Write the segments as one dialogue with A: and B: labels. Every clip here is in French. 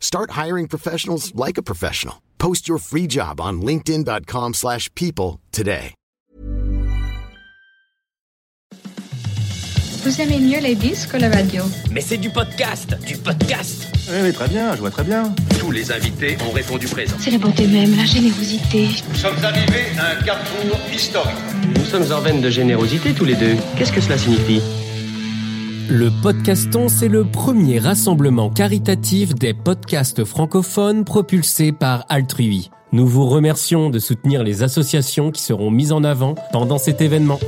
A: Start hiring professionals like a professional. Post your free job on linkedin.com/people slash people today.
B: Vous aimez mieux les disques ou la radio
C: Mais c'est du podcast, du podcast.
D: Oui, oui, très bien, je vois très bien.
C: Tous les invités ont répondu présent.
B: C'est la bonté même, la générosité.
E: Nous sommes arrivés à un carrefour historique.
F: Nous sommes en veine de générosité tous les deux. Qu'est-ce que cela signifie?
G: Le Podcaston, c'est le premier rassemblement caritatif des podcasts francophones propulsés par Altrui. Nous vous remercions de soutenir les associations qui seront mises en avant pendant cet événement.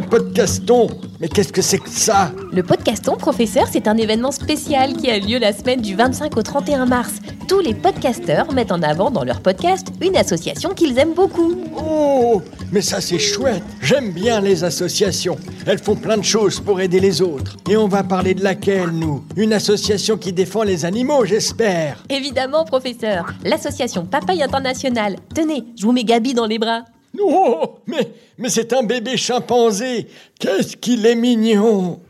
H: Le podcaston Mais qu'est-ce que c'est que ça?
I: Le podcaston, professeur, c'est un événement spécial qui a lieu la semaine du 25 au 31 mars. Tous les podcasteurs mettent en avant dans leur podcast une association qu'ils aiment beaucoup.
H: Oh Mais ça c'est chouette J'aime bien les associations. Elles font plein de choses pour aider les autres. Et on va parler de laquelle, nous? Une association qui défend les animaux, j'espère
I: Évidemment, professeur, l'association Papaye International. Tenez, je vous mets Gabi dans les bras.
H: Oh Mais, mais c'est un bébé chimpanzé Qu'est-ce qu'il est mignon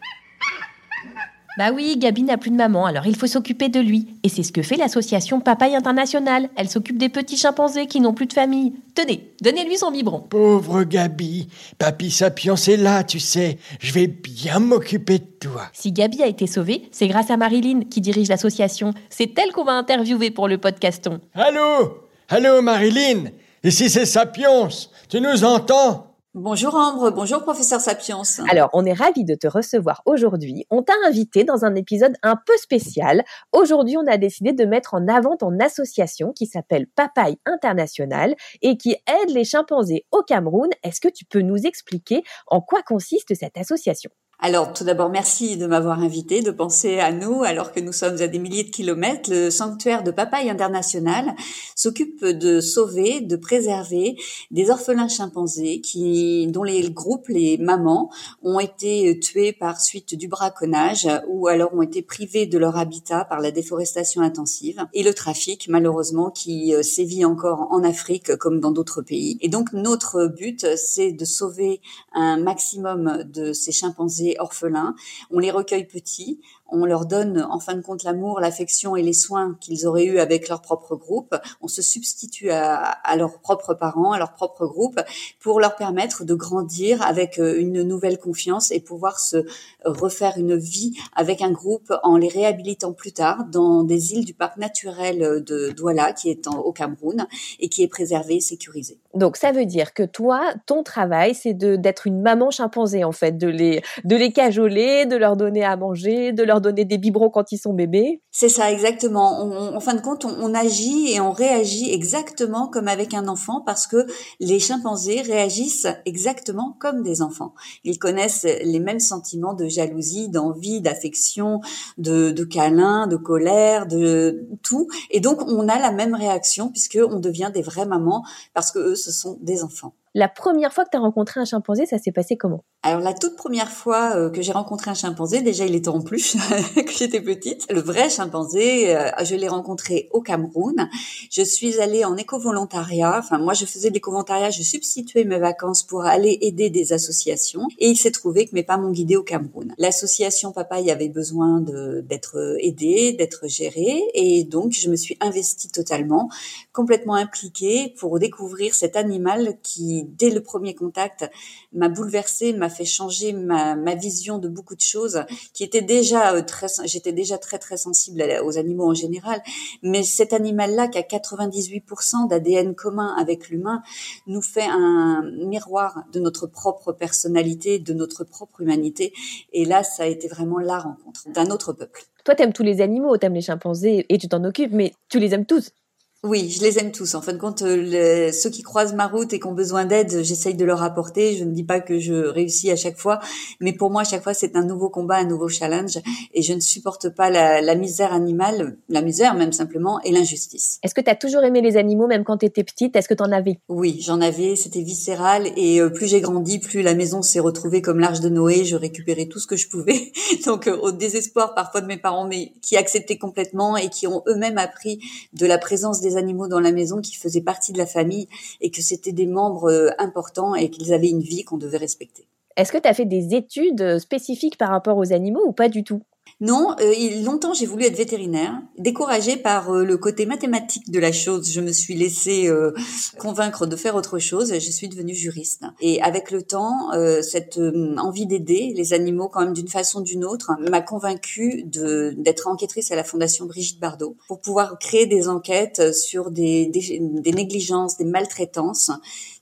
I: Bah oui, Gabi n'a plus de maman, alors il faut s'occuper de lui. Et c'est ce que fait l'association Papaye International. Elle s'occupe des petits chimpanzés qui n'ont plus de famille. Tenez, donnez-lui son biberon.
H: Pauvre Gabi Papy Sapiens est là, tu sais. Je vais bien m'occuper de toi.
I: Si Gabi a été sauvée, c'est grâce à Marilyn qui dirige l'association. C'est elle qu'on va interviewer pour le podcaston.
H: Allô? Allô Marilyn? Ici c'est Sapiens Tu nous entends?
J: Bonjour Ambre, bonjour professeur Sapiens.
I: Alors, on est ravis de te recevoir aujourd'hui. On t'a invité dans un épisode un peu spécial. Aujourd'hui, on a décidé de mettre en avant ton association qui s'appelle Papaye International et qui aide les chimpanzés au Cameroun. Est-ce que tu peux nous expliquer en quoi consiste cette association?
J: Alors, tout d'abord, merci de m'avoir invité, de penser à nous alors que nous sommes à des milliers de kilomètres. Le sanctuaire de Papaye International s'occupe de sauver, de préserver des orphelins chimpanzés qui, dont les groupes, les mamans, ont été tués par suite du braconnage ou alors ont été privés de leur habitat par la déforestation intensive et le trafic, malheureusement, qui euh, sévit encore en Afrique comme dans d'autres pays. Et donc, notre but, c'est de sauver un maximum de ces chimpanzés orphelins. On les recueille petits, on leur donne en fin de compte l'amour, l'affection et les soins qu'ils auraient eu avec leur propre groupe. On se substitue à, leurs propres parents, à leur propre groupe, pour leur permettre de grandir avec euh, une nouvelle confiance et pouvoir se refaire une vie avec un groupe en les réhabilitant plus tard dans des îles du parc naturel de Douala, qui est au Cameroun et qui est préservé et sécurisé.
I: Donc ça veut dire que toi, ton travail, c'est d'être une maman chimpanzé en fait, de les de les cajoler, de leur donner à manger, de leur donner des biberons quand ils sont bébés.
J: C'est ça exactement. En fin de compte, on, on, agit et on réagit exactement comme avec un enfant parce que les chimpanzés réagissent exactement comme des enfants. Ils connaissent les mêmes sentiments de jalousie, d'envie, d'affection, de, de câlin, de colère, de tout. Et donc on a la même réaction puisque on devient des vraies mamans parce que eux ce sont des enfants.
I: La première fois que tu as rencontré un chimpanzé, ça s'est passé comment?
J: Alors la toute première fois euh, que j'ai rencontré un chimpanzé, déjà il était en plus que j'étais petite. Le vrai chimpanzé, euh, je l'ai rencontré au Cameroun. Je suis allée en éco-volontariat. Enfin moi je faisais de l'éco-volontariat, je substituais mes vacances pour aller aider des associations. Et il s'est trouvé que mes pas m'ont guidée au Cameroun. L'association Papaye avait besoin d'être aidée, d'être gérée, et donc je me suis investie totalement, complètement impliquée pour découvrir cet animal qui dès le premier contact, m'a bouleversée, m'a fait changer ma, ma, vision de beaucoup de choses, qui était déjà euh, très, j'étais déjà très très sensible aux animaux en général, mais cet animal-là qui a 98% d'ADN commun avec l'humain nous fait un miroir de notre propre personnalité, de notre propre humanité. Et là, ça a été vraiment la rencontre d'un autre peuple.
I: Toi, t'aimes tous les animaux, t'aimes les chimpanzés et tu t'en occupes, mais tu les aimes tous.
J: Oui, je les aime tous. En fin de compte, euh, ceux qui croisent ma route et qui ont besoin d'aide, j'essaye de leur apporter. Je ne dis pas que je réussis à chaque fois, mais pour moi, à chaque fois, c'est un nouveau combat, un nouveau challenge. Et je ne supporte pas la, la misère animale, la misère même simplement, et l'injustice.
I: Est-ce que tu as toujours aimé les animaux, même quand tu étais petite? Est-ce que tu en avais?
J: Oui, j'en avais. C'était viscéral. Et euh, plus j'ai grandi, plus la maison s'est retrouvée comme l'arche de Noé. Je récupérais tout ce que je pouvais. Donc, euh, au désespoir parfois de mes parents, mais qui acceptaient complètement et qui ont eux-mêmes appris de la présence des animaux dans la maison qui faisaient partie de la famille et que c'était des membres euh, importants et qu'ils avaient une vie qu'on devait respecter.
I: Est-ce que tu as fait des études spécifiques par rapport aux animaux ou pas du tout?
J: Non, euh, longtemps j'ai voulu être vétérinaire. Découragée par euh, le côté mathématique de la chose, je me suis laissée euh, convaincre de faire autre chose. Je suis devenue juriste. Et avec le temps, euh, cette envie d'aider les animaux quand même d'une façon ou d'une autre m'a convaincue de d'être enquêtrice à la Fondation Brigitte Bardot pour pouvoir créer des enquêtes sur des, des, des négligences, des maltraitances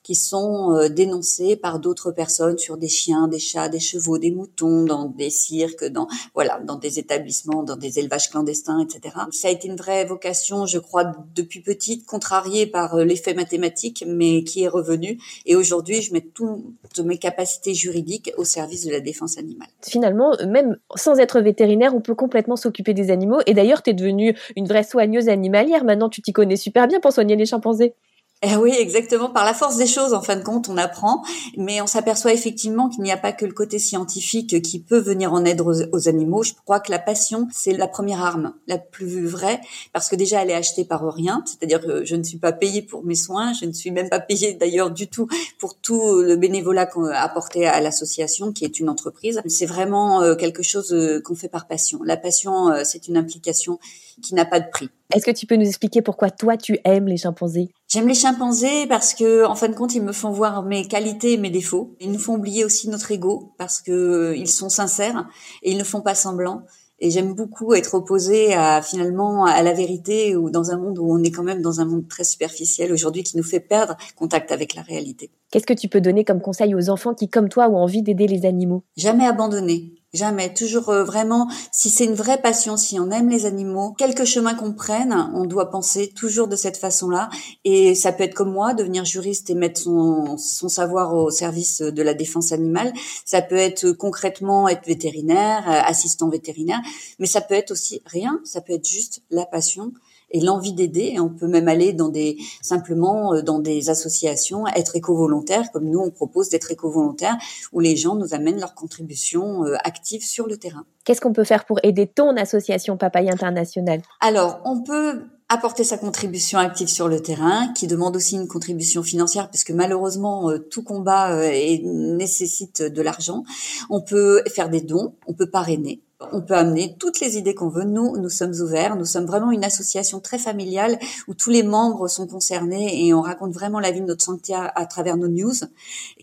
J: qui sont euh, dénoncés par d'autres personnes sur des chiens, des chats, des chevaux, des moutons, dans des cirques, dans voilà, dans des établissements, dans des élevages clandestins, etc. Ça a été une vraie vocation, je crois, depuis petite, contrariée par euh, l'effet mathématique, mais qui est revenu. Et aujourd'hui, je mets toutes mes capacités juridiques au service de la défense animale.
I: Finalement, même sans être vétérinaire, on peut complètement s'occuper des animaux. Et d'ailleurs, tu es devenue une vraie soigneuse animalière. Maintenant, tu t'y connais super bien pour soigner les chimpanzés.
J: Eh oui, exactement. Par la force des choses, en fin de compte, on apprend, mais on s'aperçoit effectivement qu'il n'y a pas que le côté scientifique qui peut venir en aide aux, animaux. Je crois que la passion, c'est la première arme, la plus vraie, parce que déjà, elle est achetée par rien, c'est-à-dire que je ne suis pas payée pour mes soins, je ne suis même pas payée d'ailleurs du tout pour tout le bénévolat qu'on a apporté à l'association, qui est une entreprise. C'est vraiment euh, quelque chose euh, qu'on fait par passion. La passion, euh, c'est une implication qui n'a pas de prix.
I: Est-ce que tu peux nous expliquer pourquoi toi tu aimes les chimpanzés?
J: J'aime les chimpanzés parce que, en fin de compte, ils me font voir mes qualités et mes défauts. Ils nous font oublier aussi notre ego parce que euh, ils sont sincères et ils ne font pas semblant. Et j'aime beaucoup être opposée à finalement à la vérité ou dans un monde où on est quand même dans un monde très superficiel aujourd'hui qui nous fait perdre contact avec la réalité.
I: Qu'est-ce que tu peux donner comme conseil aux enfants qui, comme toi, ont envie d'aider les animaux?
J: Jamais abandonner. Jamais. Toujours euh, vraiment, si c'est une vraie passion, si on aime les animaux, quelque chemin qu'on prenne, on doit penser toujours de cette façon-là. Et ça peut être comme moi, devenir juriste et mettre son, son savoir au service de la défense animale. Ça peut être euh, concrètement être vétérinaire, euh, assistant vétérinaire, mais ça peut être aussi rien. Ça peut être juste la passion et l'envie d'aider. On peut même aller dans des simplement euh, dans des associations, être éco-volontaire, comme nous on propose d'être éco-volontaire, où les gens nous amènent leur contribution euh, active sur le terrain.
I: Qu'est-ce qu'on peut faire pour aider ton association Papaye International
J: Alors, on peut apporter sa contribution active sur le terrain, qui demande aussi une contribution financière, puisque malheureusement euh, tout combat nécessite de l'argent. On peut faire des dons, on peut parrainer. On peut amener toutes les idées qu'on veut. Nous, nous sommes ouverts. Nous sommes vraiment une association très familiale où tous les membres sont concernés et on raconte vraiment la vie de notre sanctuaire à travers nos news,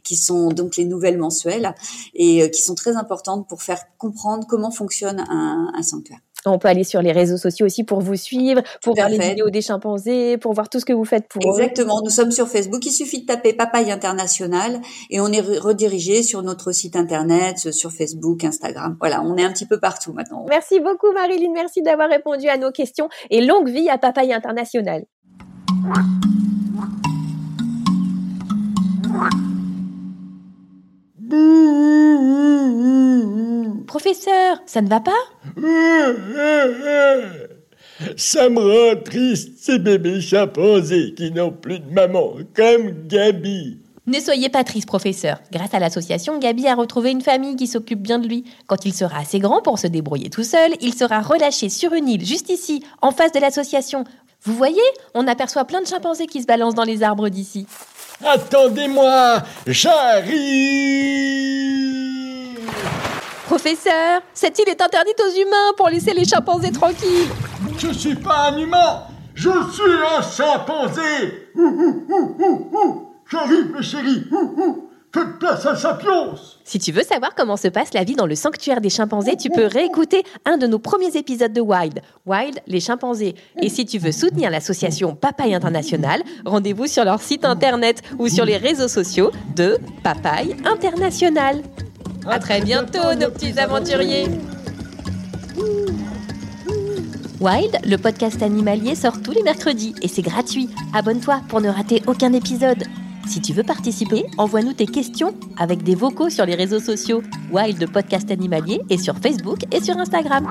J: qui sont donc les nouvelles mensuelles et euh, qui sont très importantes pour faire comprendre comment fonctionne un, un sanctuaire.
I: On peut aller sur les réseaux sociaux aussi pour vous suivre, pour voir les vidéos des chimpanzés, pour voir tout ce que vous faites pour
J: Exactement. Nous sommes sur Facebook. Il suffit de taper Papaye International et on est redirigé sur notre site internet, sur Facebook, Instagram. Voilà, on est un petit peu partout maintenant.
I: Merci beaucoup Marilyn. Merci d'avoir répondu à nos questions et longue vie à Papaye International. Professeur, ça ne va pas?
H: Ça me rend triste, ces bébés chimpanzés qui n'ont plus de maman, comme Gabi.
I: Ne soyez pas triste, professeur. Grâce à l'association, Gabi a retrouvé une famille qui s'occupe bien de lui. Quand il sera assez grand pour se débrouiller tout seul, il sera relâché sur une île, juste ici, en face de l'association. Vous voyez, on aperçoit plein de chimpanzés qui se balancent dans les arbres d'ici.
H: Attendez-moi, j'arrive
I: Professeur, cette île est interdite aux humains pour laisser les chimpanzés tranquilles.
H: Je suis pas un humain, je suis un chimpanzé. J'arrive, mes chéris Ouh, ouh Faites place à Sapiens
I: Si tu veux savoir comment se passe la vie dans le sanctuaire des chimpanzés, tu peux réécouter un de nos premiers épisodes de Wild, Wild les chimpanzés. Et si tu veux soutenir l'association Papaye International, rendez-vous sur leur site internet ou sur les réseaux sociaux de Papaye International. À très bientôt, nos petits aventuriers. Wild, le podcast animalier, sort tous les mercredis et c'est gratuit. Abonne-toi pour ne rater aucun épisode. Si tu veux participer, envoie-nous tes questions avec des vocaux sur les réseaux sociaux Wild Podcast Animalier et sur Facebook et sur Instagram.